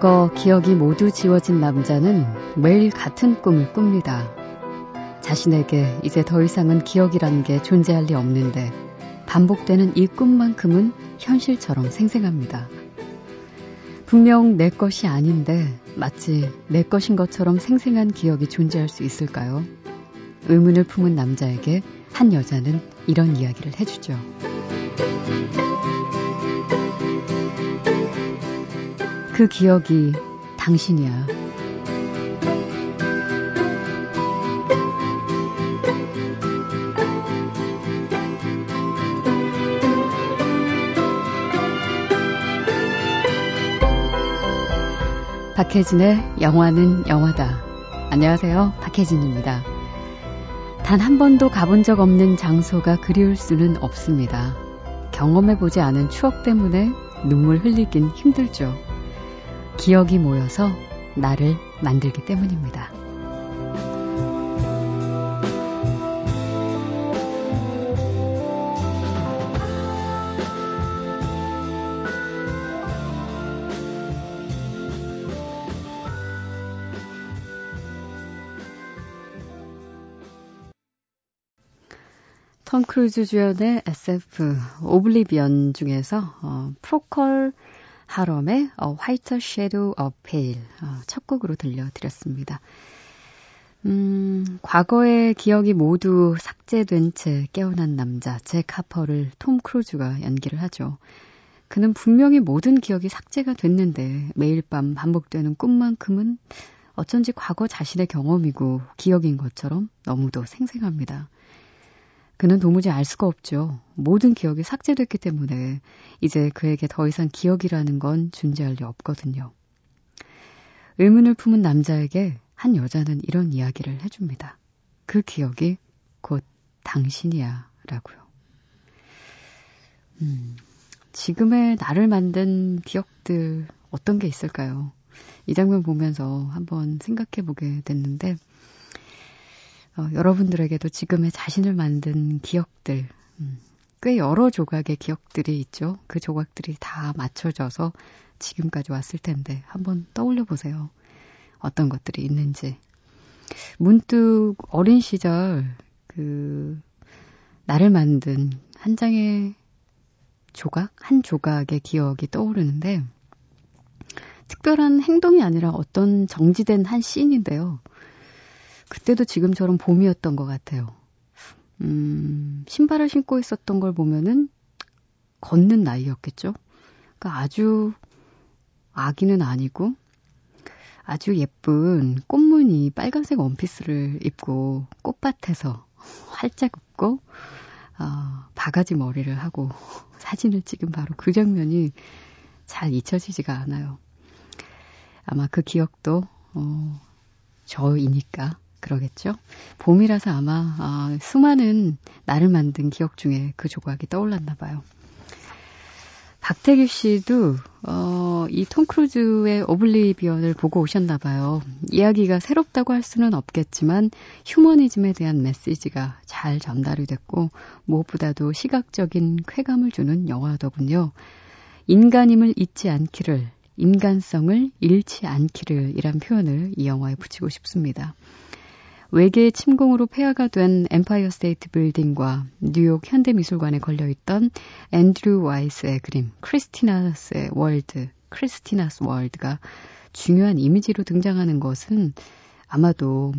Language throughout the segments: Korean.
과거 기억이 모두 지워진 남자는 매일 같은 꿈을 꿉니다. 자신에게 이제 더 이상은 기억이라는 게 존재할 리 없는데 반복되는 이 꿈만큼은 현실처럼 생생합니다. 분명 내 것이 아닌데 마치 내 것인 것처럼 생생한 기억이 존재할 수 있을까요? 의문을 품은 남자에게 한 여자는 이런 이야기를 해주죠. 그 기억이 당신이야. 박혜진의 영화는 영화다. 안녕하세요. 박혜진입니다. 단 한 번도 가본 적 없는 장소가 그리울 수는 없습니다. 경험해보지 않은 추억 때문에 눈물 흘리긴 힘들죠. 기억이 모여서 나를 만들기 때문입니다. 톰 크루즈 주연의 SF Oblivion 중에서 어, 프로컬 하럼의 어, Whiter Shade of Pale 어, 첫 곡으로 들려드렸습니다. 음, 과거의 기억이 모두 삭제된 채 깨어난 남자 잭 하퍼를 톰 크루즈가 연기를 하죠. 그는 분명히 모든 기억이 삭제가 됐는데 매일 밤 반복되는 꿈만큼은 어쩐지 과거 자신의 경험이고 기억인 것처럼 너무도 생생합니다. 그는 도무지 알 수가 없죠. 모든 기억이 삭제됐기 때문에 이제 그에게 더 이상 기억이라는 건 존재할 리 없거든요. 의문을 품은 남자에게 한 여자는 이런 이야기를 해줍니다. 그 기억이 곧 당신이야 라고요. 음, 지금의 나를 만든 기억들 어떤 게 있을까요? 이 장면 보면서 한번 생각해 보게 됐는데, 어, 여러분들에게도 지금의 자신을 만든 기억들, 음, 꽤 여러 조각의 기억들이 있죠. 그 조각들이 다 맞춰져서 지금까지 왔을 텐데 한번 떠올려 보세요. 어떤 것들이 있는지. 문득 어린 시절 그 나를 만든 한 장의 조각, 한 조각의 기억이 떠오르는데 특별한 행동이 아니라 어떤 정지된 한 씬인데요. 그때도 지금처럼 봄이었던 것 같아요. 음, 신발을 신고 있었던 걸 보면은 걷는 나이였겠죠? 그러니까 아주 아기는 아니고 아주 예쁜 꽃무늬 빨간색 원피스를 입고 꽃밭에서 활짝 웃고 어, 바가지 머리를 하고 사진을 찍은 바로 그 장면이 잘 잊혀지지가 않아요. 아마 그 기억도 어, 저이니까 그러겠죠? 봄이라서 아마 아, 수많은 나를 만든 기억 중에 그 조각이 떠올랐나 봐요. 박태규 씨도 어, 이톰 크루즈의 오블리비언을 보고 오셨나 봐요. 이야기가 새롭다고 할 수는 없겠지만 휴머니즘에 대한 메시지가 잘 전달이 됐고 무엇보다도 시각적인 쾌감을 주는 영화더군요. 인간임을 잊지 않기를, 인간성을 잃지 않기를 이란 표현을 이 영화에 붙이고 싶습니다. 외계의 침공으로 폐허가 된 엠파이어 스테이트 빌딩과 뉴욕 현대미술관에 걸려있던 앤드류 와이어스의 그림 Christina's의 World, Christina's World가 중요한 이미지로 등장하는 것은 아마도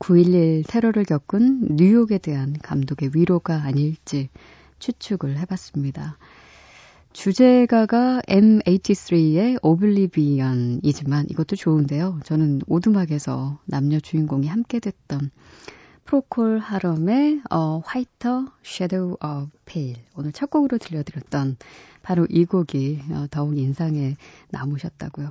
9.11 테러를 겪은 뉴욕에 대한 감독의 위로가 아닐지 추측을 해봤습니다. 주제가가 M83의 오블리비언이지만 이것도 좋은데요. 저는 오두막에서 남녀 주인공이 함께 됐던 프로콜 하럼의 어, 화이터 섀도우 어 페일 오늘 첫 곡으로 들려드렸던 바로 이 곡이 어, 더욱 인상에 남으셨다고요.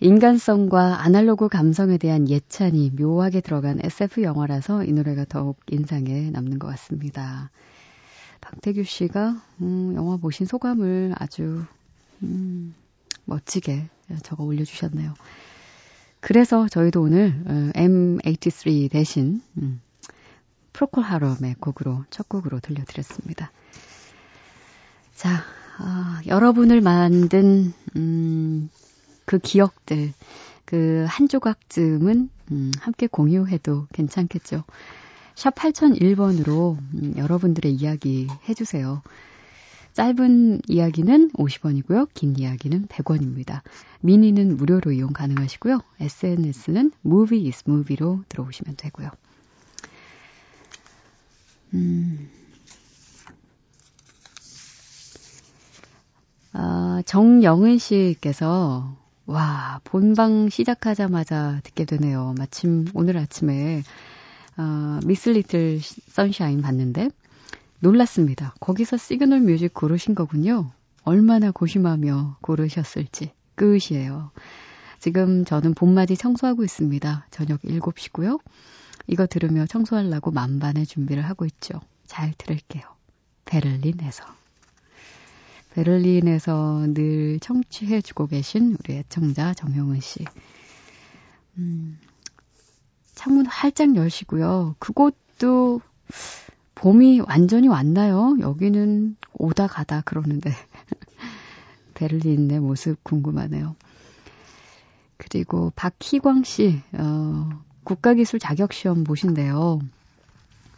인간성과 아날로그 감성에 대한 예찬이 묘하게 들어간 SF 영화라서 이 노래가 더욱 인상에 남는 것 같습니다. 박태규 씨가 음, 영화 보신 소감을 아주 음, 멋지게 적어 올려주셨네요. 그래서 저희도 오늘 어, M83 대신 음, 프로콜 하럼의 곡으로 첫 곡으로 들려드렸습니다. 자, 아, 여러분을 만든 음, 그 기억들, 그 한 조각쯤은 음, 함께 공유해도 괜찮겠죠. 샵 8001번으로 음, 여러분들의 이야기 해주세요. 짧은 이야기는 50원이고요. 긴 이야기는 100원입니다. 미니는 무료로 이용 가능하시고요. SNS는 movie is movie로 들어오시면 되고요. 음. 아, 정영은 씨께서 와 본방 시작하자마자 듣게 되네요. 마침 오늘 아침에 어, Miss Little Sunshine 봤는데 놀랐습니다. 거기서 시그널 뮤직 고르신 거군요. 얼마나 고심하며 고르셨을지 끝이에요. 지금 저는 봄맞이 청소하고 있습니다. 저녁 7시고요. 이거 들으며 청소하려고 만반의 준비를 하고 있죠. 잘 들을게요. 베를린에서. 베를린에서 늘 청취해주고 계신 우리 애청자 정형은 씨. 음, 창문 활짝 열시고요. 그곳도 봄이 완전히 왔나요? 여기는 오다 가다 그러는데. 베를린의 모습 궁금하네요. 그리고 박희광 씨, 어, 국가기술 자격시험 보신대요.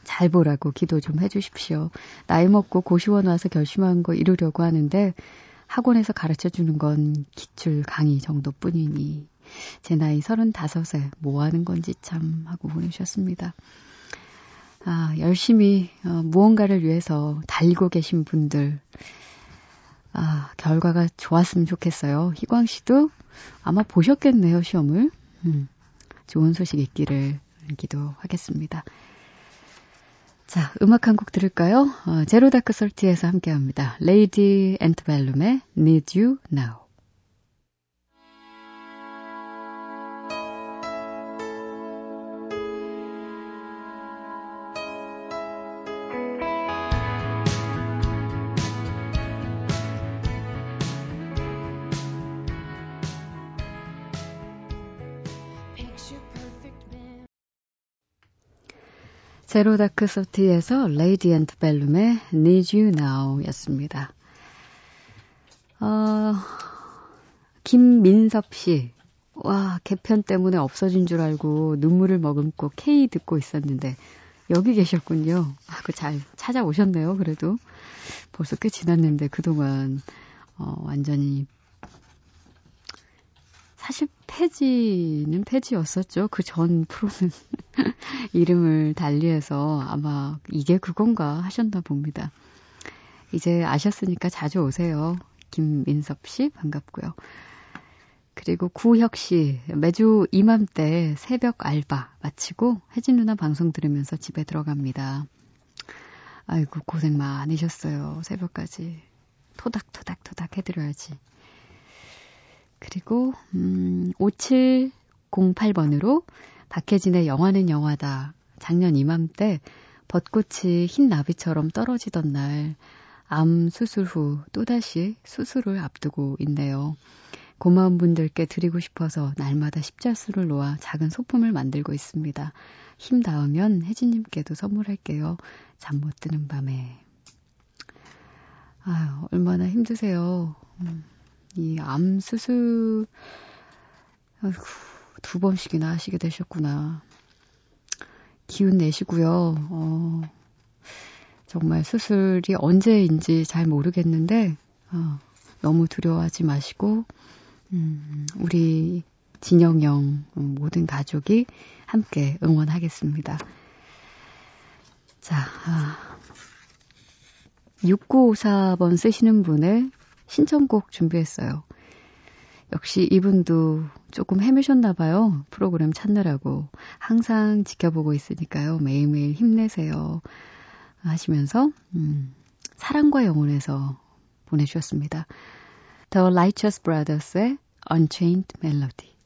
잘 보라고 기도 좀 해주십시오. 나이 먹고 고시원 와서 결심한 거 이루려고 하는데 학원에서 가르쳐 주는 건 기출 강의 정도뿐이니 제 나이 35에 뭐 하는 건지 참 하고 보내주셨습니다. 아, 열심히 어, 무언가를 위해서 달리고 계신 분들 아, 결과가 좋았으면 좋겠어요. 희광 씨도 아마 보셨겠네요, 시험을. 음, 좋은 소식 있기를 기도하겠습니다. 자, 음악 한 곡 들을까요? 어, Zero Dark Thirty에서 함께 합니다. 레이디 앤트벨룸의 Need You Now. Zero Dark Thirty에서 Lady Antebellum의 Need You Now 였습니다. 어, 김민섭 씨. 와, 개편 때문에 없어진 줄 알고 눈물을 머금고 K 듣고 있었는데, 여기 계셨군요. 아, 그 잘 찾아오셨네요, 그래도. 벌써 꽤 지났는데, 그동안, 어, 완전히 사실 폐지는 폐지였었죠. 그 전 프로는 이름을 달리해서 아마 이게 그건가 하셨나 봅니다. 이제 아셨으니까 자주 오세요. 김민섭 씨 반갑고요. 그리고 구혁 씨 매주 이맘때 새벽 알바 마치고 혜진 누나 방송 들으면서 집에 들어갑니다. 아이고 고생 많으셨어요. 새벽까지 토닥토닥토닥 해드려야지. 그리고 음, 5708번으로 박혜진의 영화는 영화다. 작년 이맘때 벚꽃이 흰 나비처럼 떨어지던 날, 암 수술 후 또다시 수술을 앞두고 있네요. 고마운 분들께 드리고 싶어서 날마다 십자수를 놓아 작은 소품을 만들고 있습니다. 힘 닿으면 혜진님께도 선물할게요. 잠 못 드는 밤에. 아유, 얼마나 힘드세요. 음. 이 암 수술 아이고, 두 번씩이나 하시게 되셨구나. 기운 내시고요. 어, 정말 수술이 언제인지 잘 모르겠는데 어, 너무 두려워하지 마시고 음, 우리 진영영 모든 가족이 함께 응원하겠습니다. 자, 아, 6954번 쓰시는 분의 신청곡 준비했어요. 역시 이분도 조금 헤매셨나 봐요. 프로그램 찾느라고. 항상 지켜보고 있으니까요. 매일매일 힘내세요. 하시면서 음, 사랑과 영혼에서 보내주셨습니다. The Righteous Brothers의 Unchained Melody.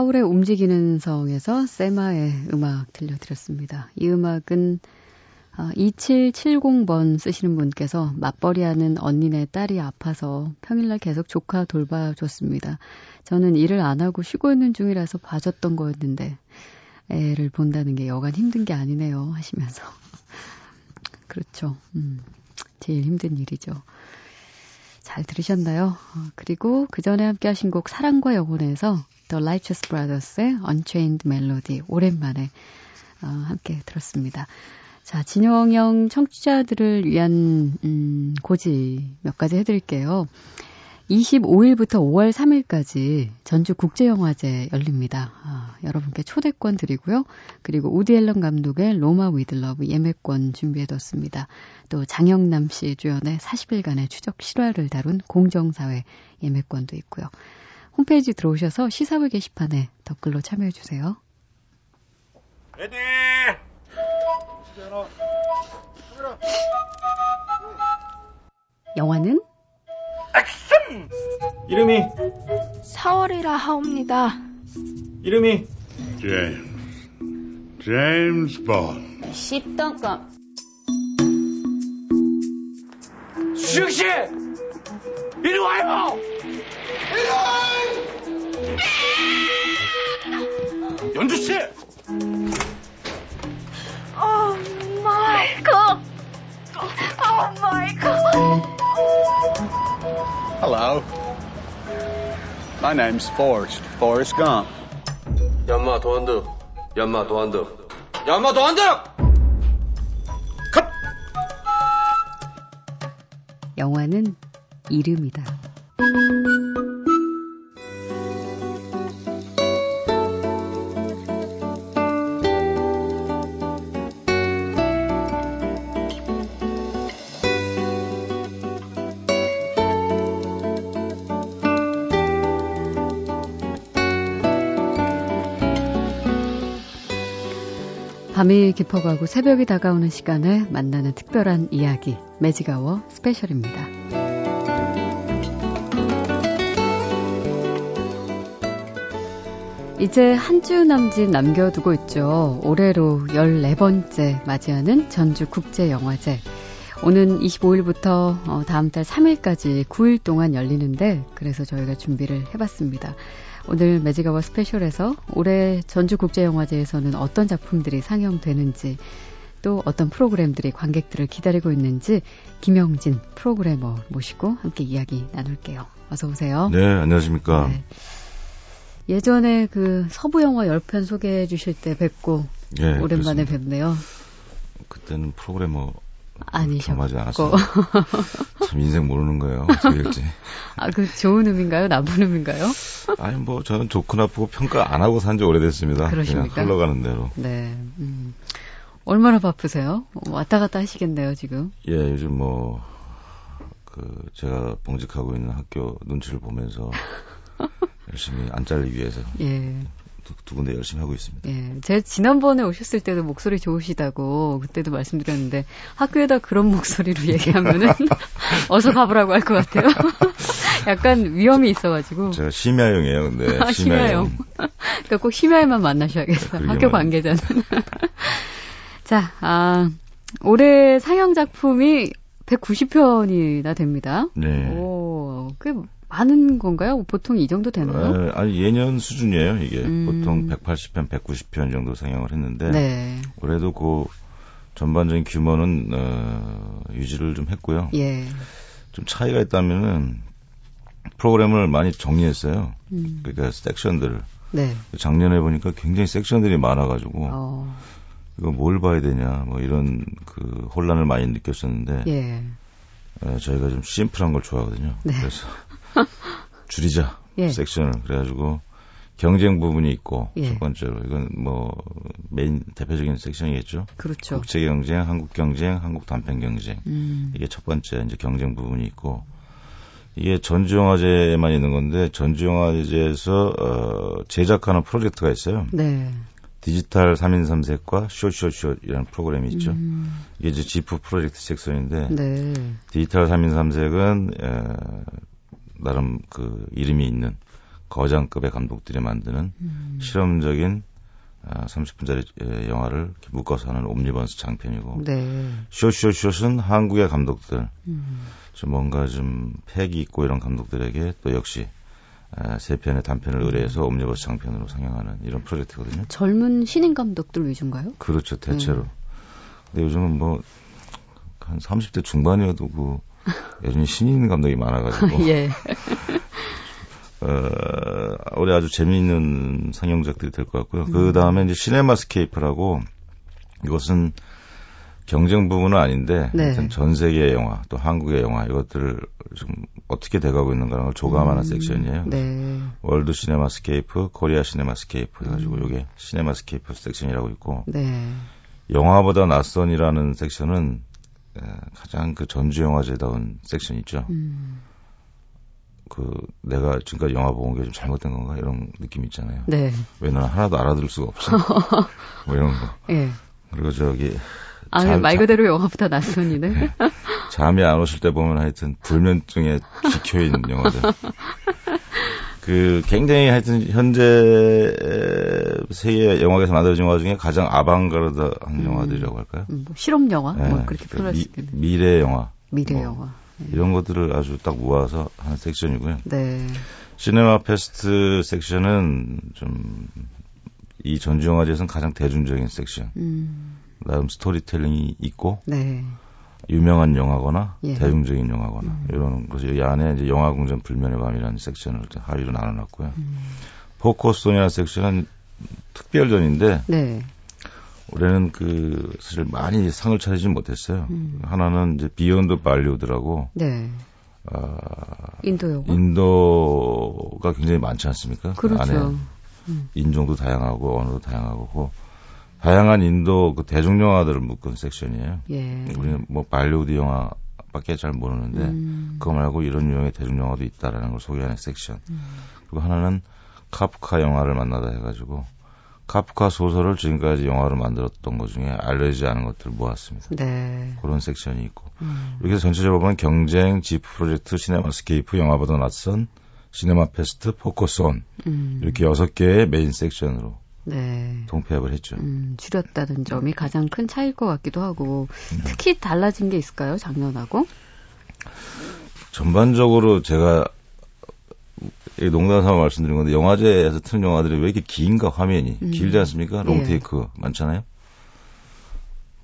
하울의 움직이는 성에서 세마의 음악 들려드렸습니다. 이 음악은 2770번 아, 쓰시는 분께서 맞벌이하는 언니네 딸이 아파서 평일날 계속 조카 돌봐줬습니다. 저는 일을 안 하고 쉬고 있는 중이라서 봐줬던 거였는데 애를 본다는 게 여간 힘든 게 아니네요 하시면서 그렇죠. 음, 제일 힘든 일이죠. 잘 들으셨나요? 어, 그리고 그 전에 함께 하신 곡 사랑과 영혼에서 The Righteous Brothers의 Unchained Melody 오랜만에 어, 함께 들었습니다. 자, 진영형 청취자들을 위한 음, 고지 몇 가지 해드릴게요. 25일부터 5월 3일까지 전주 국제영화제 열립니다. 아, 여러분께 초대권 드리고요. 그리고 우디 앨런 감독의 로마 위들러브 예매권 준비해뒀습니다. 또 장영남 씨 주연의 40일간의 추적 실화를 다룬 공정사회 예매권도 있고요. 홈페이지 들어오셔서 시사회 게시판에 댓글로 참여해 주세요. 레디! 영화는 액션! 이름이 4월이라 하옵니다. 이름이 제임스 제임스 본 10등급 수영씨! 이리 와요! 연주 씨! 오 마이 갓! 오 마이 갓! Hello. My name's Forrest. Forrest Gump. 연마 도안득. 연마 도안득. 연마 도안득! 컷! 영화는 이름이다. 밤이 깊어가고 새벽이 다가오는 시간에 만나는 특별한 이야기, 매직아워 스페셜입니다. 이제 한 주 남짓 남겨두고 있죠. 올해로 14번째 맞이하는 전주국제영화제. 오는 25일부터 어, 다음 달 3일까지 9일 동안 열리는데, 그래서 저희가 준비를 해봤습니다. 오늘 매직아워 스페셜에서 올해 전주국제영화제에서는 어떤 작품들이 상영되는지 또 어떤 프로그램들이 관객들을 기다리고 있는지 김영진 프로그래머 모시고 함께 이야기 나눌게요. 어서 오세요. 네, 안녕하십니까. 네. 예전에 그 서부 영화 10편 소개해 주실 때 뵙고 네, 오랜만에 그렇습니다. 뵙네요. 그때는 프로그래머 아니셨고. 참 인생 모르는 거예요. 어떻게 아, 그 좋은 의미인가요? 나쁜 의미인가요? 아니, 뭐, 저는 좋고 나쁘고 평가 안 하고 산 지 오래됐습니다. 그러십니까? 그냥 흘러가는 대로. 네. 음. 얼마나 바쁘세요? 왔다 갔다 하시겠네요, 지금. 예, 요즘 뭐, 그, 제가 봉직하고 있는 학교 눈치를 보면서 열심히 안 잘리기 위해서. 예. 두, 두 군데 열심히 하고 있습니다. 예. 제가 지난번에 오셨을 때도 목소리 좋으시다고 그때도 말씀드렸는데 학교에다 그런 목소리로 얘기하면은 어서 가보라고 할 것 같아요. 약간 위험이 있어가지고. 제가 심야용이에요, 근데. 아, 심야용. 그러니까 꼭 심야에만 만나셔야겠어요. 학교 관계자는. 자, 아, 올해 상영 작품이 190편이나 됩니다. 네. 오, 꽤 많은 건가요? 보통 이 정도 되나요? 네, 아니 예년 수준이에요. 이게 음. 보통 180편, 190편 정도 상영을 했는데 네. 올해도 그 전반적인 규모는 어, 유지를 좀 했고요. 예. 좀 차이가 있다면은 프로그램을 많이 정리했어요. 음. 그러니까 섹션들. 네. 작년에 보니까 굉장히 섹션들이 많아가지고 어. 이거 뭘 봐야 되냐 뭐 이런 그 혼란을 많이 느꼈었는데 예. 에, 저희가 좀 심플한 걸 좋아하거든요. 네. 그래서 줄이자 예. 섹션을 그래가지고 경쟁 부분이 있고 예. 첫 번째로 이건 뭐 메인 대표적인 섹션이겠죠. 그렇죠. 국제 경쟁, 한국 경쟁, 한국 단편 경쟁 음. 이게 첫 번째 이제 경쟁 부분이 있고 이게 전주영화제에만 있는 건데 전주영화제에서 어, 제작하는 프로젝트가 있어요. 네. 디지털 3인 3색과 쇼쇼쇼이라는 프로그램이 있죠. 음. 이게 이제 JIFF 프로젝트 섹션인데 네. 디지털 3인 3색은 에, 나름 그 이름이 있는 거장급의 감독들이 만드는 음. 실험적인 아, 30분짜리 영화를 묶어서 하는 옴니버스 장편이고 네. 쇼쇼쇼는 한국의 감독들 음. 좀 뭔가 좀 패기 있고 이런 감독들에게 또 역시 아, 세 편의 단편을 의뢰해서 옴니버스 장편으로 상영하는 이런 프로젝트거든요. 젊은 신인 감독들 위주인가요? 그렇죠, 대체로. 네. 근데 요즘은 뭐 한 30대 중반이어도 그 여전히 신인 감독이 많아가지고. 예. 어, 올해 아주 재미있는 상영작들이 될 것 같고요. 음. 그 다음에 이제 Cinemascape라고 이것은 경쟁 부분은 아닌데 네. 전 세계 영화 또 한국의 영화 이것들을 좀 어떻게 돼가고 있는가라는 걸 조감하는 음. 섹션이에요. 네. World Cinemascape, Korea Cinemascape 해가지고 음. 이게 Cinemascape 섹션이라고 있고 네. 영화보다 낯선이라는 섹션은 가장 그 전주 영화제다운 섹션 있죠. 음. 그 내가 지금까지 영화 본 게 좀 잘못된 건가 이런 느낌 있잖아요. 네. 왜 나는 하나도 알아들을 수가 없어. 뭐 이런 거. 예. 그리고 저기 아, 잠, 말 그대로 영화보다 낯선이네. 네. 잠이 안 오실 때 보면 하여튼 불면증에 지켜 있는 영화들. 그 굉장히 하여튼 현재 세계 영화계에서 만들어진 영화 중에 가장 아방가르드한 음. 영화들이라고 할까요? 음, 뭐 실험 영화 네. 뭐 그렇게 표현할 수 있겠네요. 미래 영화. 미래 뭐 영화. 네. 이런 것들을 아주 딱 모아서 하는 섹션이고요. 네. Cinema Fest 섹션은 좀 이 전주 영화제에서는 가장 대중적인 섹션. 음. 나름 스토리텔링이 있고 네. 유명한 영화거나 예. 대중적인 영화거나 음. 이런 것이 이 안에 이제 영화 궁전 불면의 밤이라는 섹션을 하위로 나눠놨고요. 음. Focus On이라는 섹션은 특별전인데 네. 올해는 그 사실 많이 상을 차리지 못했어요. 음. 하나는 이제 Beyond Bollywood라고 네. 아, 인도 요 인도가 굉장히 많지 않습니까? 그 그렇죠. 그 안에 음. 인종도 다양하고 언어도 다양하고 그 다양한 인도 그 대중 영화들을 묶은 섹션이에요. 예. 우리는 뭐 발리우드 영화밖에 잘 모르는데 음. 그거 말고 이런 유형의 대중 영화도 있다라는 걸 소개하는 섹션. 음. 그리고 하나는 카프카 영화를 만나다 해가지고 카프카 소설을 지금까지 영화로 만들었던 것 중에 알려지지 않은 것들을 모았습니다. 네. 그런 섹션이 있고 음. 이렇게 전체적으로 보면 경쟁, JIFF 프로젝트, Cinemascape, 영화보다 낯선 Cinema Fest, Focus On 음. 이렇게 여섯 개의 메인 섹션으로 네. 통폐합을 했죠. 음, 줄였다는 점이 가장 큰 차이일 것 같기도 하고 네. 특히 달라진 게 있을까요, 작년하고? 전반적으로 제가 농담 삼아 말씀드린 건데 영화제에서 트는 영화들이 왜 이렇게 긴가 화면이 음. 길지 않습니까? 롱테이크 예. 많잖아요.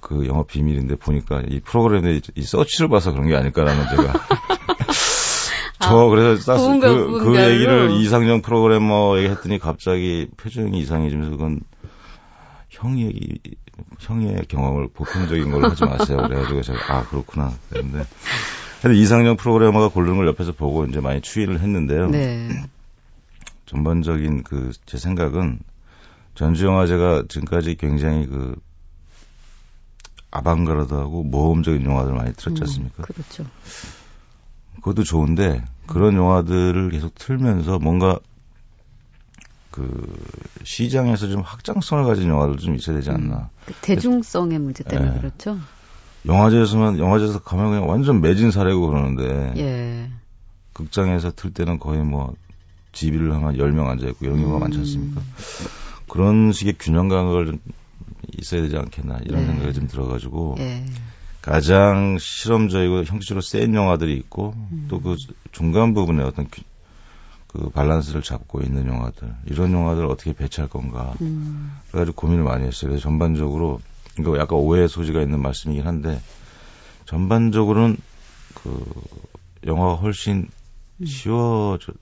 그 영화 비밀인데 보니까 이 프로그램에 이 서치를 봐서 그런 게 아닐까라는 제가 저 아, 그래서 쌌어 그, 그 얘기를 이상형 프로그래머에게 했더니 갑자기 표정이 이상해지면서 그건 형 얘기 형의 경험을 보편적인 걸로 하지 마세요. 그래가지고 제가 아 그렇구나 그랬는데 근데 이상형 프로그래머가 고르는 걸 옆에서 보고 이제 많이 추이를 했는데요. 네. 전반적인 그 제 생각은 전주영화제가 지금까지 굉장히 그 아방가르드하고 모험적인 영화들 많이 틀었지 음, 않습니까? 음, 그렇죠. 그것도 좋은데 그런 영화들을 계속 틀면서 뭔가 그 시장에서 좀 확장성을 가진 영화들 좀 있어야 되지 않나. 음, 그 대중성의 문제 때문에 예. 그렇죠. 영화제에서만 영화제에서 가면 그냥 완전 매진 사례고 그러는데 예. 극장에서 틀 때는 거의 뭐 지비를 한 10명 앉아 있고 이런 경우가 음. 많지 않습니까? 그런 식의 균형 감각을 좀 있어야 되지 않겠나 이런 네. 생각이 좀 들어가지고 예. 가장 실험적이고 형식적으로 센 영화들이 있고 음. 또그 중간 부분에 어떤 그 밸런스를 잡고 있는 영화들 이런 영화들을 어떻게 배치할 건가 음. 그래가지고 고민을 많이 했어요. 그래서 전반적으로 이거 약간 오해 소지가 있는 말씀이긴 한데 전반적으로는 그 영화가 훨씬 음. 쉬워졌다.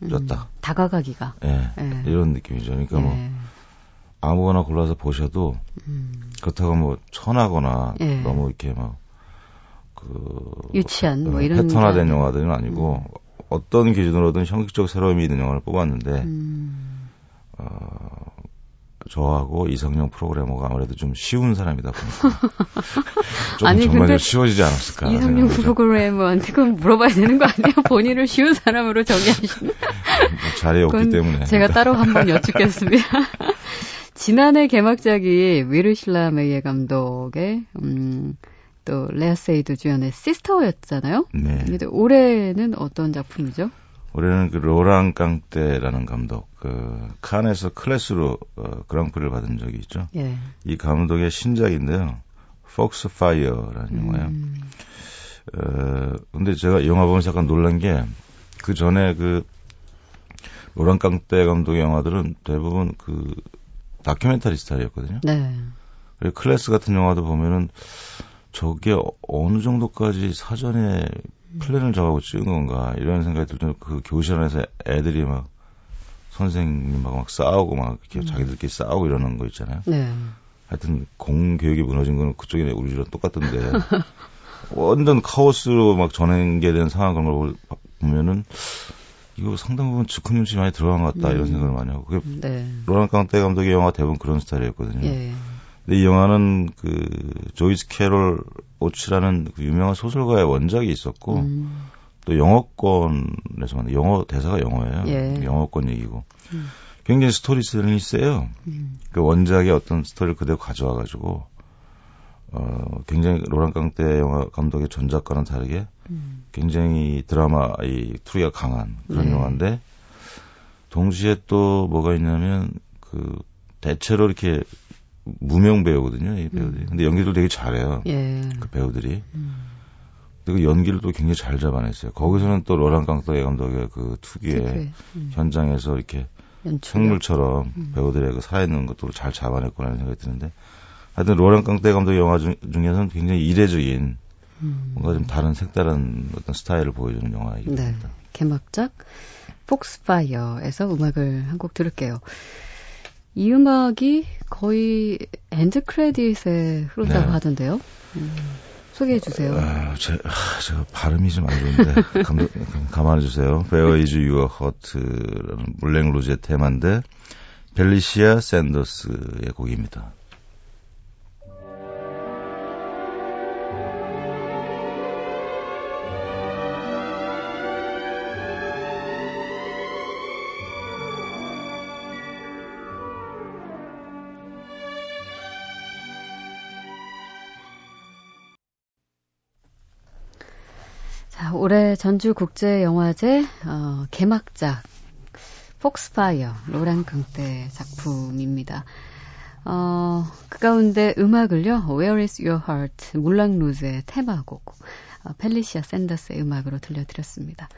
음. 다가가기가. 예. 네. 이런 느낌이죠. 그러니까 뭐 네. 아무거나 골라서 보셔도 음. 그렇다고 뭐 천하거나 예. 너무 이렇게 막 그 유치한 뭐 이런 패턴화된 영화들은 아니고 음. 어떤 기준으로든 형식적 새로움이 있는 영화를 뽑았는데 음. 어, 저하고 이성용 프로그래머가 아무래도 좀 쉬운 사람이다 보니까 좀 아니, 정말 좀 쉬워지지 않았을까 이성용 프로그래머한테 그건 물어봐야 되는 거 아니에요? 본인을 쉬운 사람으로 정의하시는 뭐 자리에 없기 때문에 제가 따로 한번 여쭙겠습니다. 지난해 개막작이 위르실라 메이에 감독의 음, 또 레아 세이드 주연의 시스터였잖아요. 네. 근데 올해는 어떤 작품이죠? 올해는 그 로랑 깡떼라는 감독, 그 칸에서 클래스로 어, 그랑프리를 받은 적이 있죠. 예. 이 감독의 신작인데요. Foxfire라는 음. 영화예요. 어, 근데 제가 영화 보면서 약간 놀란 게 그 전에 그 로랑 깡떼 감독의 영화들은 대부분 그 다큐멘터리 스타일이었거든요. 네. 그리고 클래스 같은 영화도 보면은 저게 어느 정도까지 사전에 플랜을 잡아고 찍은 건가 이런 생각이 들죠. 그 교실 안에서 애들이 막 선생님하고 막 싸우고 막 이렇게 음. 자기들끼리 싸우고 이러는 거 있잖아요. 네. 하여튼 공교육이 무너진 거는 그쪽에 우리랑 똑같던데 완전 카오스로 막 전행되는 상황 그런 걸 보면은 이거 상당 부분 즉흥 연출이 많이 들어간 것 같다 음. 이런 생각을 많이 하고 그게 네. 로란 깡떼 감독의 영화 대부분 그런 스타일이었거든요. 예. 근데 이 영화는 그 조이스 캐롤 오츠라는 그 유명한 소설가의 원작이 있었고 음. 또 영어권에서 만든 영어 대사가 영어예요. 예. 영어권 얘기고 음. 굉장히 스토리텔링이 세요. 음. 그 원작의 어떤 스토리를 그대로 가져와 가지고 어 굉장히 로랑 깡떼 영화 감독의 전작과는 다르게 음. 굉장히 드라마투르기가 강한 그런 네. 영화인데 동시에 또 뭐가 있냐면 그 대체로 이렇게 무명 배우거든요, 이 배우들이. 음. 근데 연기도 되게 잘해요. 예. 그 배우들이. 음. 그 연기를 또 굉장히 잘 잡아냈어요. 거기서는 또 로랑 깡떡의 감독의 그 특유의 음. 현장에서 이렇게 생물처럼 음. 배우들의 그 살아있는 것도 잘 잡아냈구나 생각이 드는데 하여튼 로랑 깡떼 감독의 영화 중, 중에서는 굉장히 이례적인 음. 뭔가 좀 다른 색다른 어떤 스타일을 보여주는 영화이기도 네. 합니다. 개막작 Foxfire에서 음악을 한 곡 들을게요. 이 음악이 거의 end credit에 흐른다고 네. 하던데요. 음, 소개해 주세요. 아, 제, 아, 제가 발음이 좀 안 좋은데 감, 가만히 주세요. Where is your heart라는 Moulin Rouge의 테마인데 펠리시아 샌더스의 곡입니다. 올해 전주국제영화제 어, 개막작 Foxfire 로랑 깡떼 작품입니다. 어, 그 가운데 음악을요, Where is your heart? Moulin Rouge의 테마곡, 어, 펠리시아 샌더스의 음악으로 들려드렸습니다.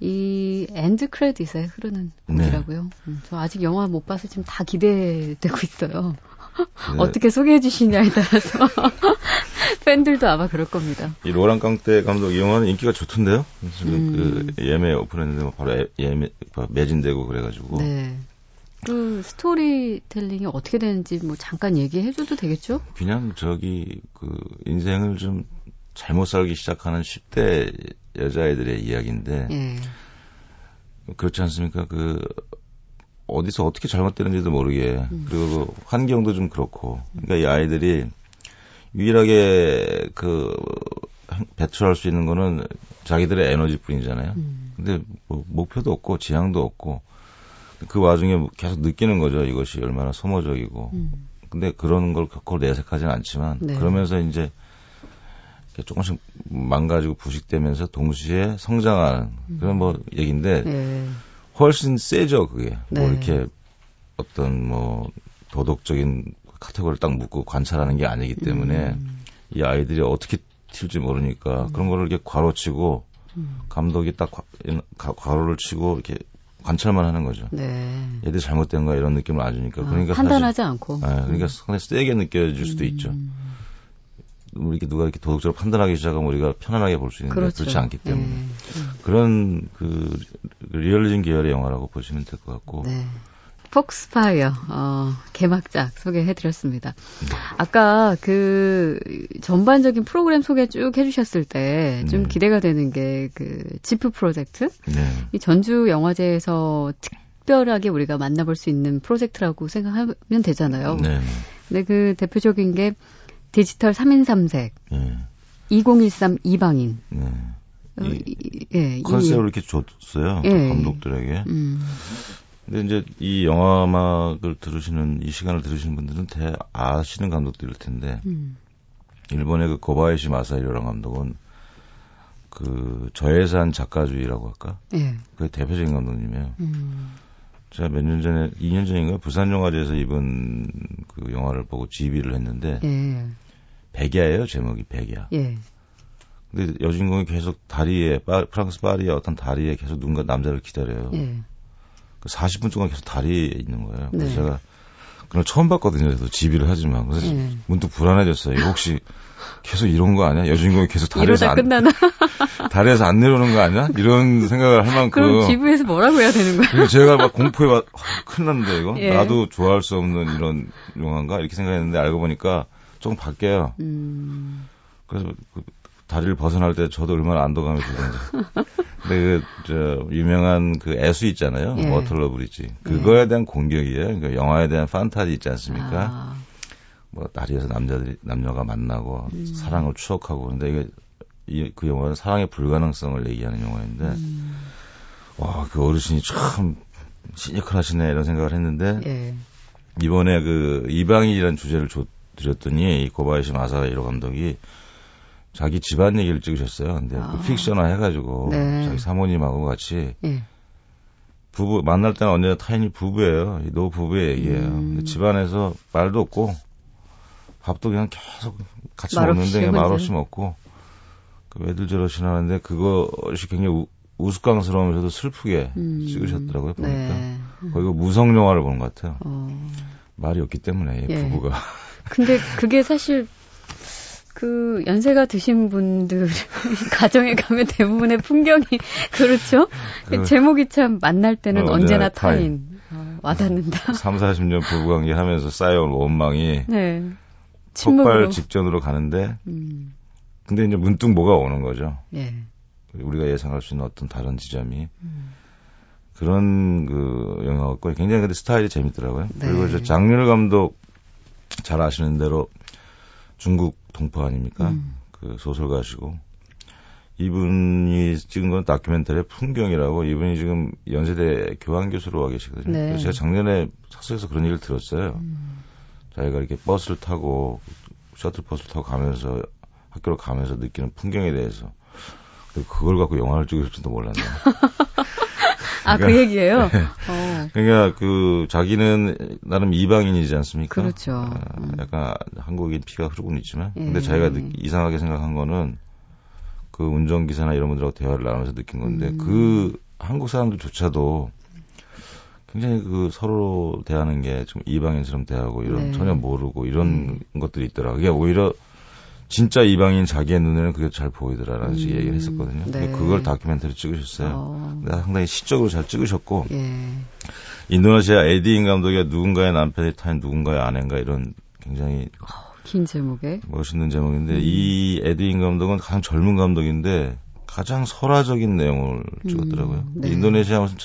이 end credit에 흐르는 곡이라고요. 네. 음, 저 아직 영화 못 봐서 지금 다 기대되고 있어요. 네. 어떻게 소개해 주시냐에 따라서 팬들도 아마 그럴 겁니다. 이 로랑 깡떼 감독 이 영화는 인기가 좋던데요. 지금 음. 그 예매 오픈했는데 뭐 바로 예매 매진되고 그래가지고. 네. 그 스토리텔링이 어떻게 되는지 뭐 잠깐 얘기해줘도 되겠죠? 그냥 저기 그 인생을 좀 잘못 살기 시작하는 10대 여자애들의 이야기인데 예. 그렇지 않습니까? 그 어디서 어떻게 잘못되는지도 모르게 음. 그리고 그 환경도 좀 그렇고 그러니까 이 아이들이 유일하게 그 배출할 수 있는 거는 자기들의 에너지뿐이잖아요. 음. 근데 뭐 목표도 없고 지향도 없고 그 와중에 계속 느끼는 거죠. 이것이 얼마나 소모적이고. 음. 근데 그런 걸 겪고 내색하지는 않지만 네. 그러면서 이제 조금씩 망가지고 부식되면서 동시에 성장하는 그런 뭐 얘기인데 네. 훨씬 세죠 그게 뭐 네. 뭐 이렇게 어떤 뭐 도덕적인 카테고리를 딱 묶고 관찰하는 게 아니기 때문에 음. 이 아이들이 어떻게 튈지 모르니까 음. 그런 거를 이렇게 괄호치고 음. 감독이 딱 과, 괄호를 치고 이렇게 관찰만 하는 거죠. 네. 얘들 잘못된 거 이런 느낌을 안 주니까. 아, 그러니까 판단하지 사실, 않고. 네, 그러니까 음. 상당히 세게 느껴질 수도 있죠. 음. 우리 이렇게 누가 이렇게 도덕적으로 판단하기 시작하면 우리가 편안하게 볼 수 있는데 그렇죠. 그렇지 않기 때문에 네. 그런 그 리얼리즘 계열의 영화라고 보시면 될 것 같고 네. Foxfire 어, 개막작 소개해드렸습니다. 아까 그 전반적인 프로그램 소개 쭉 해주셨을 때좀 네. 기대가 되는 게 그 JIFF 프로젝트 네. 이 전주 영화제에서 특별하게 우리가 만나볼 수 있는 프로젝트라고 생각하면 되잖아요. 네. 근데 그 대표적인 게 디지털 3인 3색, 네. 2013 이방인. 네. 어, 이, 예, 컨셉을 이 렇게 줬어요. 예. 감독들에게. 음. 근데 이제 이 영화 음악을 들으시는 이 시간을 들으시는 분들은 대 아시는 감독들일 텐데 음. 일본의 그 고바야시 마사히로라는 감독은 그 저예산 작가주의라고 할까? 예. 그게 대표적인 감독님이에요. 음. 제가 몇 년 전에 2년 전인가 부산 영화제에서 이번 그 영화를 보고 지휘를 했는데 예. 백야예요 제목이 백야. 예. 근데 여주인공이 계속 다리에 파, 프랑스 파리의 어떤 다리에 계속 누군가 남자를 기다려요. 예. 그 40분 동안 계속 다리에 있는 거예요. 그래서 네. 제가 그걸 처음 봤거든요. 저도 지휘를 하지만 그래서 예. 문득 불안해졌어요. 이거 혹시 계속 이런 거 아니야? 여주인공이 계속 다리에서 안, 끝나나? 다리에서 안 내려오는 거 아니야? 이런 생각을 할 만큼. 그럼 지부에서 뭐라고 해야 되는 거야? 제가 막 공포에 막 큰일 났는데 이거 예. 나도 좋아할 수 없는 이런 영화인가 이렇게 생각했는데 알고 보니까 조금 바뀌어요. 음. 그래서 그 다리를 벗어날 때 저도 얼마나 안도감이 들던지. 근데 그, 저, 유명한 그 애수 있잖아요. 예. 워털러 브리지. 그거에 대한 공격이에요. 그러니까 영화에 대한 판타지 있지 않습니까? 아. 뭐 다리에서 남자들이 남녀가 만나고 음. 사랑을 추억하고 그런데 이게 이, 그 영화는 사랑의 불가능성을 얘기하는 영화인데 음. 와그 어르신이 참 시니컬하시네 이런 생각을 했는데 예. 이번에 그 이방인이라는 주제를 줘, 드렸더니 이 고바야시 마사히로 감독이 자기 집안 얘기를 찍으셨어요. 근데 그 아. 그 픽션화 해가지고 네. 자기 사모님하고 같이 예. 부부 만날 때는 언제나 타인이 부부예요. 노 부부의 얘기예요. 음. 집안에서 말도 없고 밥도 그냥 계속 같이 먹는데 그냥 말없이 먹고 그 왜들 저러시나 하는데 그것이 굉장히 우, 우스꽝스러우면서도 슬프게 음. 찍으셨더라고요 보니까 네. 거의 무성 영화를 보는 것 같아요. 어. 말이 없기 때문에 예. 부부가. 근데 그게 사실 그 연세가 드신 분들 가정에 가면 대부분의 풍경이 그렇죠. 그, 제목이 참 만날 때는 어, 언제나 타인. 타인. 어, 와닿는다. 3, 40년 부부관계 하면서 쌓여온 원망이 네. 폭발 직전으로 가는데 음. 근데 이제 문득 뭐가 오는 거죠. 예. 우리가 예상할 수 있는 어떤 다른 지점이 음. 그런 그 영화였고 굉장히 근데 스타일이 재밌더라고요. 네. 그리고 이제 장윤 감독 잘 아시는 대로 중국 동포 아닙니까? 음. 그 소설가시고 이분이 찍은 건 다큐멘터리 풍경이라고 이분이 지금 연세대 교환 교수로 와 계시거든요. 네. 제가 작년에 사석에서 그런 얘기를 들었어요. 음. 자기가 이렇게 버스를 타고 셔틀 버스를 타고 가면서 학교로 가면서 느끼는 풍경에 대해서 그걸 갖고 영화를 찍을 줄도 몰랐네. 아, 그 그러니까, 얘기예요? 네. 어. 그러니까 그 자기는 나름 이방인이지 않습니까? 그렇죠. 아, 음. 약간 한국인 피가 흐르고는 있지만 예. 근데 자기가 느, 이상하게 생각한 거는 그 운전기사나 이런 분들하고 대화를 나누면서 느낀 건데 음. 그 한국 사람들조차도 굉장히 그 서로 대하는 게 좀 이방인처럼 대하고 이런 네. 전혀 모르고 이런 음. 것들이 있더라. 그게 오히려 진짜 이방인 자기의 눈에는 그게 잘 보이더라라는 음. 얘기를 했었거든요. 네. 그걸 다큐멘터리 찍으셨어요. 어. 상당히 시적으로 잘 찍으셨고 예. 인도네시아 에디인 감독이 누군가의 남편이 타인 누군가의 아내인가 이런 굉장히 어, 긴 제목에 멋있는 제목인데 음. 이 에디인 감독은 가장 젊은 감독인데 가장 설화적인 내용을 찍었더라고요. 음. 네. 인도네시아 무슨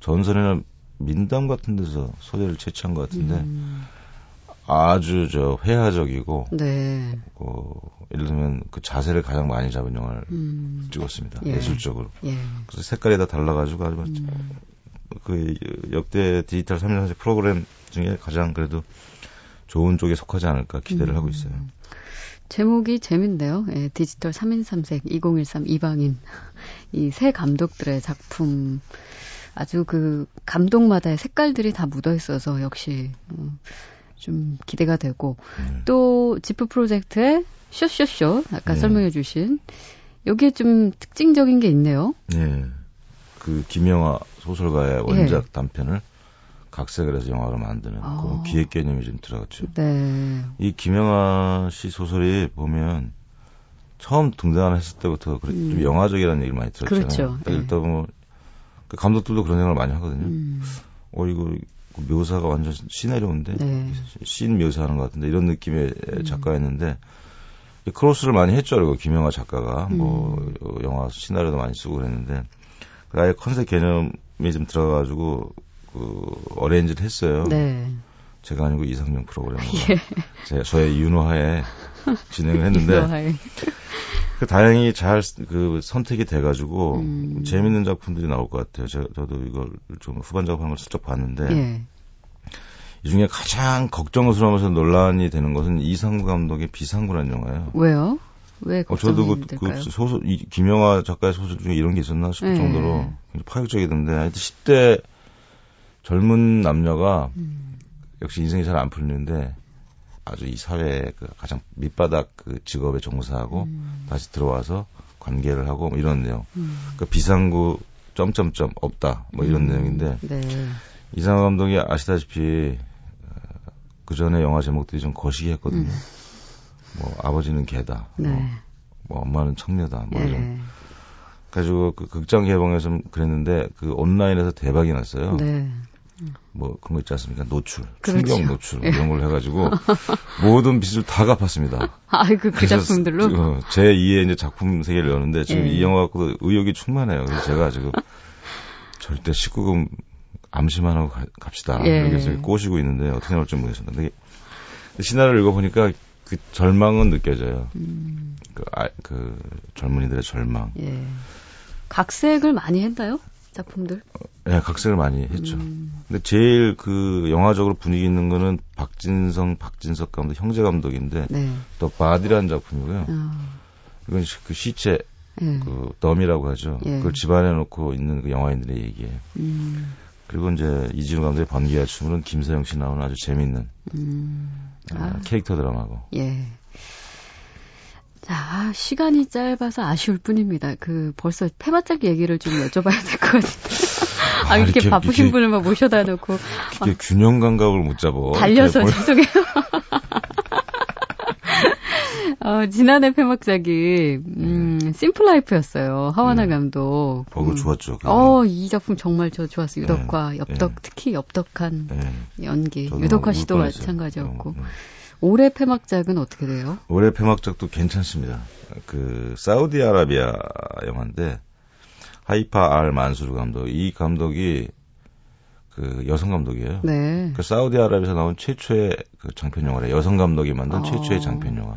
전선에는 민담 같은 데서 소재를 채취한 것 같은데 음. 아주 저 회화적이고 네. 어, 예를 들면 그 자세를 가장 많이 잡은 영화를 음. 찍었습니다 예. 술적으로 예. 그래서 색깔이 다 달라가지고 아주 음. 그 역대 디지털 3년 프로그램 중에 가장 그래도 좋은 쪽에 속하지 않을까 기대를 음. 하고 있어요. 제목이 재밌네요. 예, 디지털 3인 3색 2013 이방인 이새 감독들의 작품 아주 그 감독마다의 색깔들이 다 묻어 있어서 역시 음, 좀 기대가 되고 음. 또 지프 프로젝트의 쇼쇼쇼 아까 네. 설명해 주신 여기에 좀 특징적인 게 있네요. 네. 그 김영하 소설가의 원작 네. 단편을 각색을 해서 영화로 만드는 아. 그런 기획 개념이 좀 들어갔죠. 네. 이 김영하 씨 소설이 보면 처음 등장했을 때부터 음. 좀 영화적이라는 얘기를 많이 들었잖아요. 그렇죠. 일단 뭐그 감독들도 그런 생각을 많이 하거든요. 음. 어 이거 묘사가 완전 시나리오인데 네. 신 묘사하는 것 같은데 이런 느낌의 음. 작가였는데 크로스를 많이 했죠. 그리고 김영하 작가가 음. 뭐 영화 시나리오도 많이 쓰고 그랬는데 아예 컨셉 개념이 좀 들어가가지고 그 어레인지를 했어요. 네. 제가 아니고 이상용 프로그램으로 예. 제가 저의 윤호하에 진행을 했는데 그 다행히 잘 그 선택이 돼가지고 음. 재밌는 작품들이 나올 것 같아요. 저, 저도 이걸 좀 후반 작업하는 걸 슬쩍 봤는데 예. 이 중에 가장 걱정스러우면서 논란이 되는 것은 이상구 감독의 비상구라는 영화예요. 왜요? 왜 어, 저도 그, 그 소설 이, 김영하 작가의 소설 중에 이런 게 있었나 싶을 네. 정도로 파격적이던데 하여튼 10대 젊은 남녀가 음. 역시 인생이 잘 안 풀리는데 아주 이 사회의 그 가장 밑바닥 그 직업에 종사하고 음. 다시 들어와서 관계를 하고 뭐 이런 내용. 음. 그 비상구 점점점 없다 뭐 이런 음. 내용인데 네. 이상화 감독이 아시다시피 어, 그 전에 영화 제목들이 좀 거시기했거든요. 음. 뭐 아버지는 개다, 뭐, 네. 뭐, 뭐, 엄마는 청녀다, 뭐 네. 이런. 가지고 그 극장 개봉해서 그랬는데 그 온라인에서 대박이 났어요. 네. 뭐 그런 거 있지 않습니까? 노출, 그렇죠. 충격 노출 예. 이런 걸 해가지고 모든 빚을 다 갚았습니다. 아이고 그 작품들로 어, 제 2의 이제 작품 세계를 여는데 지금 예. 이 영화 갖고 의욕이 충만해요. 그래서 제가 지금 절대 19금 암시만 하고 가, 갑시다. 예. 이렇게 꼬시고 있는데 어떻게 나올지 모르겠습니다. 근데 시나리오를 읽어보니까 그 절망은 느껴져요. 음. 그, 아, 그 젊은이들의 절망. 예. 각색을 많이 했나요? 작품들? 네, 각색을 많이 했죠. 음. 근데 제일 그 영화적으로 분위기 있는 거는 박진성, 박진석 감독, 형제 감독인데 네. The Body라는 작품이고요. 어. 이건 그 시체, 예. 그 dummy라고 하죠. 예. 그걸 집안에 놓고 있는 그 영화인들의 얘기예요. 음. 그리고 이제 이진우 감독의 번개와 춤을 김서형 씨 나오는 아주 재밌는 음. 아, 아. 캐릭터 드라마고. 예. 자, 시간이 짧아서 아쉬울 뿐입니다. 그 벌써 폐바짝 얘기를 좀 여쭤봐야 될 것 같은데. 아, 아, 이렇게, 이렇게 바쁘신 이렇게, 분을 막 모셔다 놓고. 이게 균형 감각을 못 잡어. 달려서 죄송해요. 어, 지난해 폐막작이 음, 네. 심플 라이프였어요. 하와나 네. 감독. 어, 그 좋았죠. 그거. 어, 이 작품 정말 저 좋았어요. 유덕화, 네. 엽덕, 네. 특히 엽덕한 네. 연기. 유덕화 씨도 마찬가지였고. 네. 올해 폐막작은 어떻게 돼요? 올해 폐막작도 괜찮습니다. 그 사우디아라비아 영화인데 하이파 알 만수르 감독. 이 감독이 그 여성 감독이에요. 네. 그 사우디아라비아에서 나온 최초의 그 장편 영화래. 여성 감독이 만든 어. 최초의 장편 영화.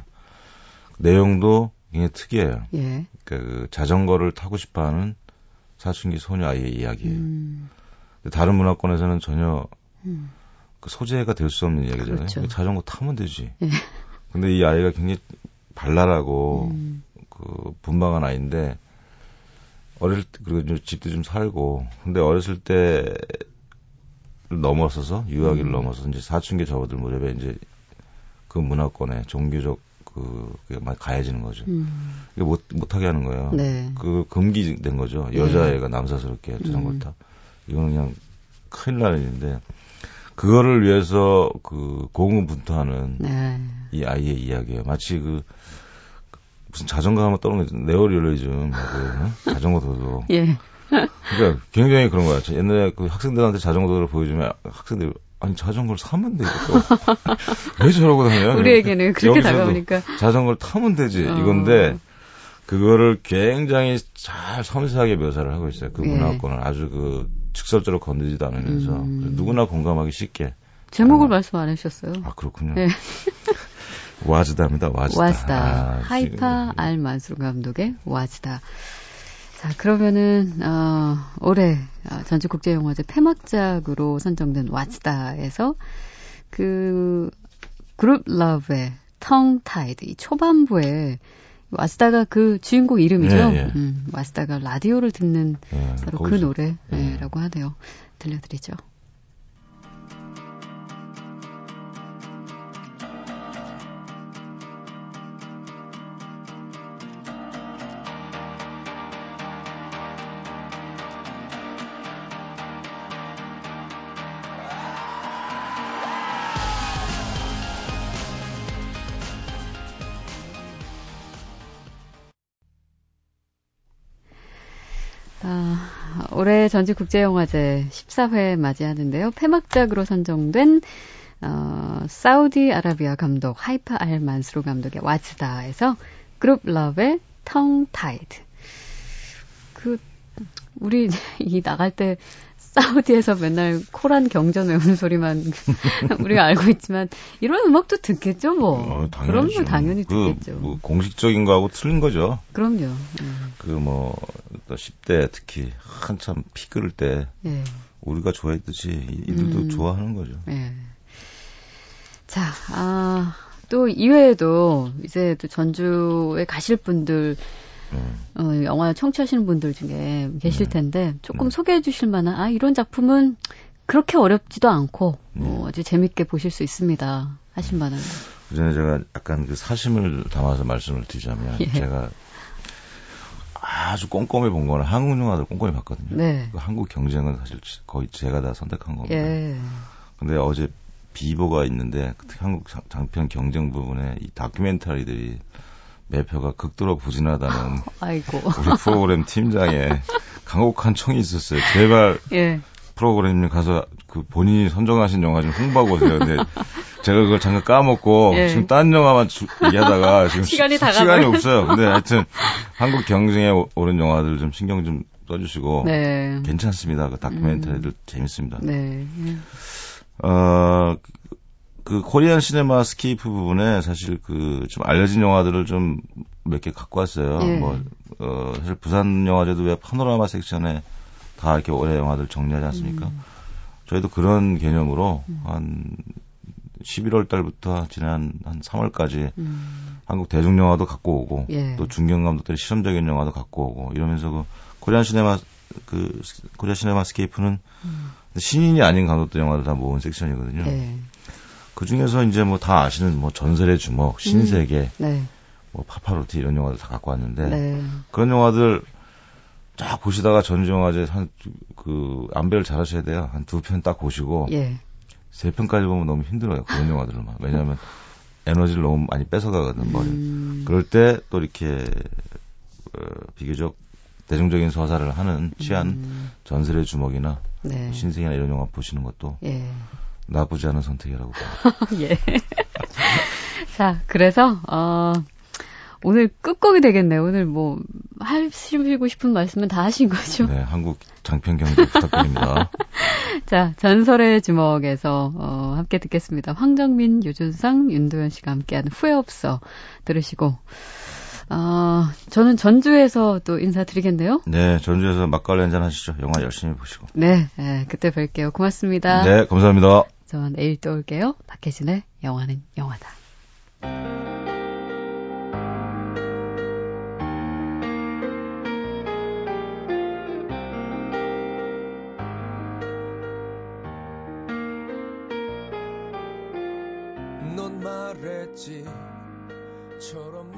내용도 굉장히 특이해요. 예. 그 자전거를 타고 싶어하는 사춘기 소녀 아이의 이야기예요. 음. 다른 문화권에서는 전혀 음. 그 소재가 될 수 없는 이야기잖아요. 그렇죠. 자전거 타면 되지. 예. 근데 이 아이가 굉장히 발랄하고 음. 그 분방한 아이인데 어릴 때 그리고 집도 좀 살고 근데 어렸을 때 넘어서서 유아기를 음. 넘어서 이제 사춘기 접어들 무렵에 이제 그 문화권에 종교적 그, 그게 막 가해지는 거죠. 음. 이게 못, 못하게 하는 거예요. 네. 그 금기된 거죠. 여자애가 네. 남사스럽게 자전거를 음. 타. 이거는 그냥 큰일 나는 일인데, 그거를 위해서 그 고군분투하는 네. 이 아이의 이야기예요. 마치 그 무슨 자전거 하면 떠오르는 네오리얼리즘 그 자전거 도도. 예. 그러니까 굉장히 그런 거야. 옛날에 그 학생들한테 자전거 도를 보여주면 학생들 아니 자전거를 사면 되지 왜 저러고 다녀? 우리에게는 그렇게 다가오니까 자전거를 타면 되지 어. 이건데 그거를 굉장히 잘 섬세하게 묘사를 하고 있어요. 그 예. 문화권을 아주 그 직설적으로 건드리지도 않으면서 음. 누구나 공감하기 쉽게. 제목을 아, 말씀 안 하셨어요. 아 그렇군요. 네. 와즈다입니다. 와즈다. 와즈다. 아, 하이파 알 만수르 감독의 와즈다. 자 그러면은 어, 올해 어, 전주국제영화제 폐막작으로 선정된 와즈다에서 그 Grouplove의 Tongue Tied 이 초반부에 와즈다가 그 주인공 이름이죠. 예, 예. 음, 와즈다가 라디오를 듣는 예, 바로 그 노래라고 하네요. 들려드리죠. 올해 전주국제영화제 14회 맞이하는데요. 폐막작으로 선정된 어, 사우디아라비아 감독 하이파 알 만수르 감독의 와즈다에서 Grouplove의 Tongue Tied. 그 우리 이 나갈 때 사우디에서 맨날 코란 경전 외우는 소리만 우리가 알고 있지만 이런 음악도 듣겠죠 뭐. 어, 그럼요 당연히 그, 듣겠죠. 뭐 공식적인 거하고 틀린 거죠. 그럼요. 음. 그뭐 10대 특히 한참 피 끓을 때 예. 우리가 좋아했듯이 이들도 음. 좋아하는 거죠. 예. 자, 아, 또 이외에도 이제 또 전주에 가실 분들 음. 어, 영화 청취하시는 분들 중에 계실 네. 텐데 조금 네. 소개해 주실 만한 아 이런 작품은 그렇게 어렵지도 않고 네. 어, 아주 재밌게 보실 수 있습니다 하신 만한 그 전에 제가 약간 그 사심을 담아서 말씀을 드리자면 예. 제가 아주 꼼꼼히 본 거는 한국 영화들 꼼꼼히 봤거든요. 네. 그 한국 경쟁은 사실 거의 제가 다 선택한 겁니다. 예. 근데 어제 비보가 있는데 한국 장편 경쟁 부분에 이 다큐멘터리들이 매표가 극도로 부진하다는 아이고. 우리 프로그램 팀장의 강곡한 청이 있었어요. 제발 예. 프로그램님 가서 그 본인이 선정하신 영화 좀 홍보하고 오세요. 근데 제가 그걸 잠깐 까먹고 예. 지금 딴 영화만 주, 얘기하다가 지금 시간이 다 시간이 없어요. 근데 하여튼 한국 경쟁에 오른 영화들 좀 신경 좀 써주시고 네. 괜찮습니다. 그 다큐멘터리들 음. 재밌습니다. 네. 어, 그 Korean Cinemascape 부분에 사실 그 좀 알려진 영화들을 좀 몇 개 갖고 왔어요. 네. 뭐, 어, 사실 부산 영화제도 왜 파노라마 섹션에 다 이렇게 올해 영화들 정리하지 않습니까? 음. 저희도 그런 개념으로 음. 한 11월 달부터 지난 한 3월까지 음. 한국 대중 영화도 갖고 오고 예. 또 중견 감독들의 실험적인 영화도 갖고 오고 이러면서 그 Korean Cinema 그 Korea Cinemascape는 음. 신인이 아닌 감독들 영화를 다 모은 섹션이거든요. 네. 그 중에서 이제 뭐 다 아시는 뭐 전설의 주먹, 신세계, 음. 네. 뭐 파파로티 이런 영화들 다 갖고 왔는데 네. 그런 영화들 쫙 보시다가 전주영화제 한그 안배를 잘 하셔야 돼요. 한 두 편 딱 보시고 예. 세 편까지 보면 너무 힘들어요. 그런 영화들만. 왜냐하면 에너지를 너무 많이 뺏어가거든 머리. 음. 그럴 때 또 이렇게 어, 비교적 대중적인 서사를 하는 취한 음. 전설의 주먹이나 네. 신세계나 이런 영화 보시는 것도 예. 나쁘지 않은 선택이라고 봅니다. 예. 자, 그래서 어 오늘 끝곡이 되겠네요. 오늘 뭐 하시고 싶은 말씀은 다 하신 거죠? 네, 한국 장편 경제 부탁드립니다. 자, 전설의 주먹에서 어, 함께 듣겠습니다. 황정민, 유준상, 윤도현 씨가 함께하는 후회 없어 들으시고 어, 저는 전주에서 또 인사드리겠네요. 네, 전주에서 막걸리 한잔 하시죠. 영화 열심히 보시고. 네, 네 그때 뵐게요. 고맙습니다. 네, 감사합니다. 전 내일 또 올게요. 박혜진의 영화는 영화다. 넌 말했지 나를